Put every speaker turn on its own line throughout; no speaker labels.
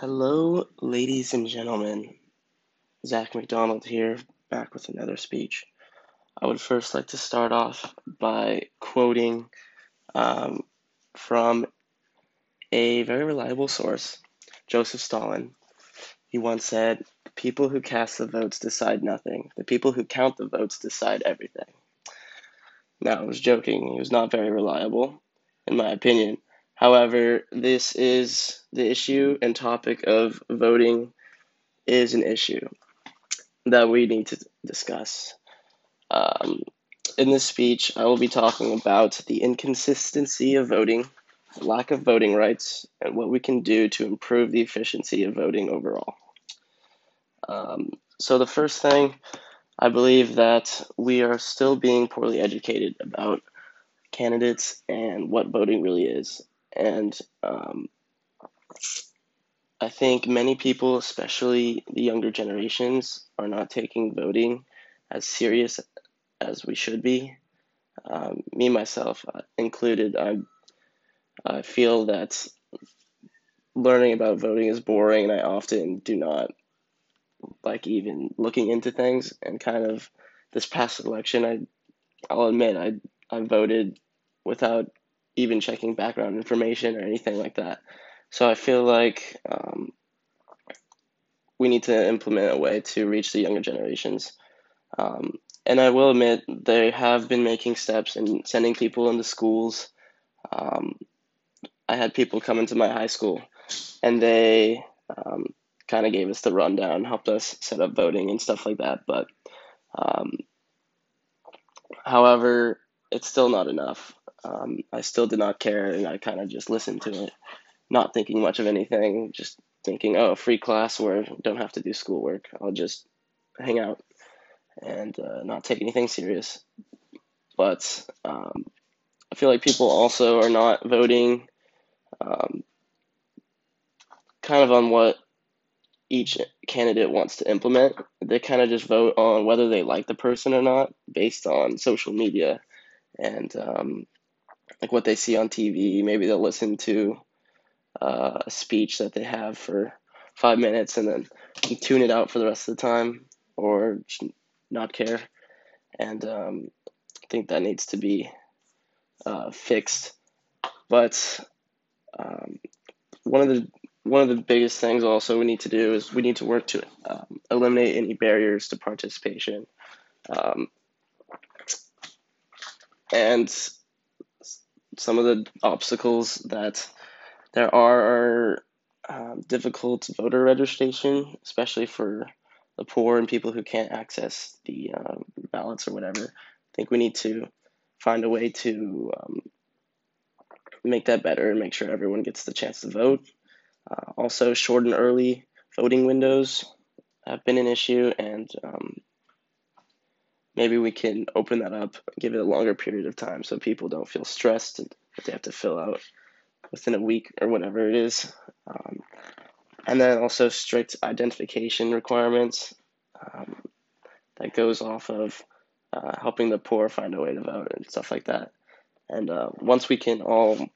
Hello, ladies and gentlemen. Zach McDonald here, back with another speech. I would first like to start off by quoting um, from a very reliable source, Joseph Stalin. He once said, The people who cast the votes decide nothing, the people who count the votes decide everything. Now, I was joking, he was not very reliable, in my opinion. However, this is the issue and topic of voting is an issue that we need to discuss. Um, in this speech, I will be talking about the inconsistency of voting, lack of voting rights, and what we can do to improve the efficiency of voting overall. Um, so, the first thing, I believe that we are still being poorly educated about candidates and what voting really is and um, I think many people, especially the younger generations, are not taking voting as serious as we should be. Um, me myself uh, included, I I feel that learning about voting is boring, and I often do not like even looking into things. And kind of this past election, I I'll admit I I voted without even checking background information or anything like that. So I feel like um, we need to implement a way to reach the younger generations. Um, and I will admit they have been making steps in sending people into schools. Um, I had people come into my high school, and they um, kind of gave us the rundown, helped us set up voting and stuff like that. But um, however, it's still not enough um, I still did not care, and I kind of just listened to it, not thinking much of anything, just thinking, oh, free class where I don't have to do schoolwork. I'll just hang out and uh, not take anything serious. But um, I feel like people also are not voting um, kind of on what each candidate wants to implement. They kind of just vote on whether they like the person or not based on social media and um, like what they see on TV. Maybe they'll listen to uh, a speech that they have for five minutes and then tune it out for the rest of the time or not care. And um, I think that needs to be uh, fixed. But um, one of the one of the biggest things also we need to do is we need to work to um, eliminate any barriers to participation. Um, and some of the obstacles that there are are um, difficult voter registration, especially for the poor and people who can't access the um, ballots or whatever. I think we need to find a way to um, make that better and make sure everyone gets the chance to vote. Uh, also, short and early voting windows have been an issue, and um, maybe we can open that up, give it a longer period of time so people don't feel stressed and that they have to fill out within a week or whatever it is. Um, and then also strict identification requirements um, that goes off of uh, helping the poor find a way to vote and stuff like that. And uh, once we can all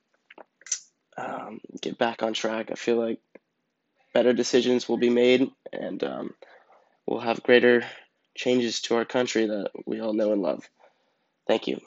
um, get back on track, I feel like better decisions will be made and um, we'll have greater changes to our country that we all know and love. Thank you.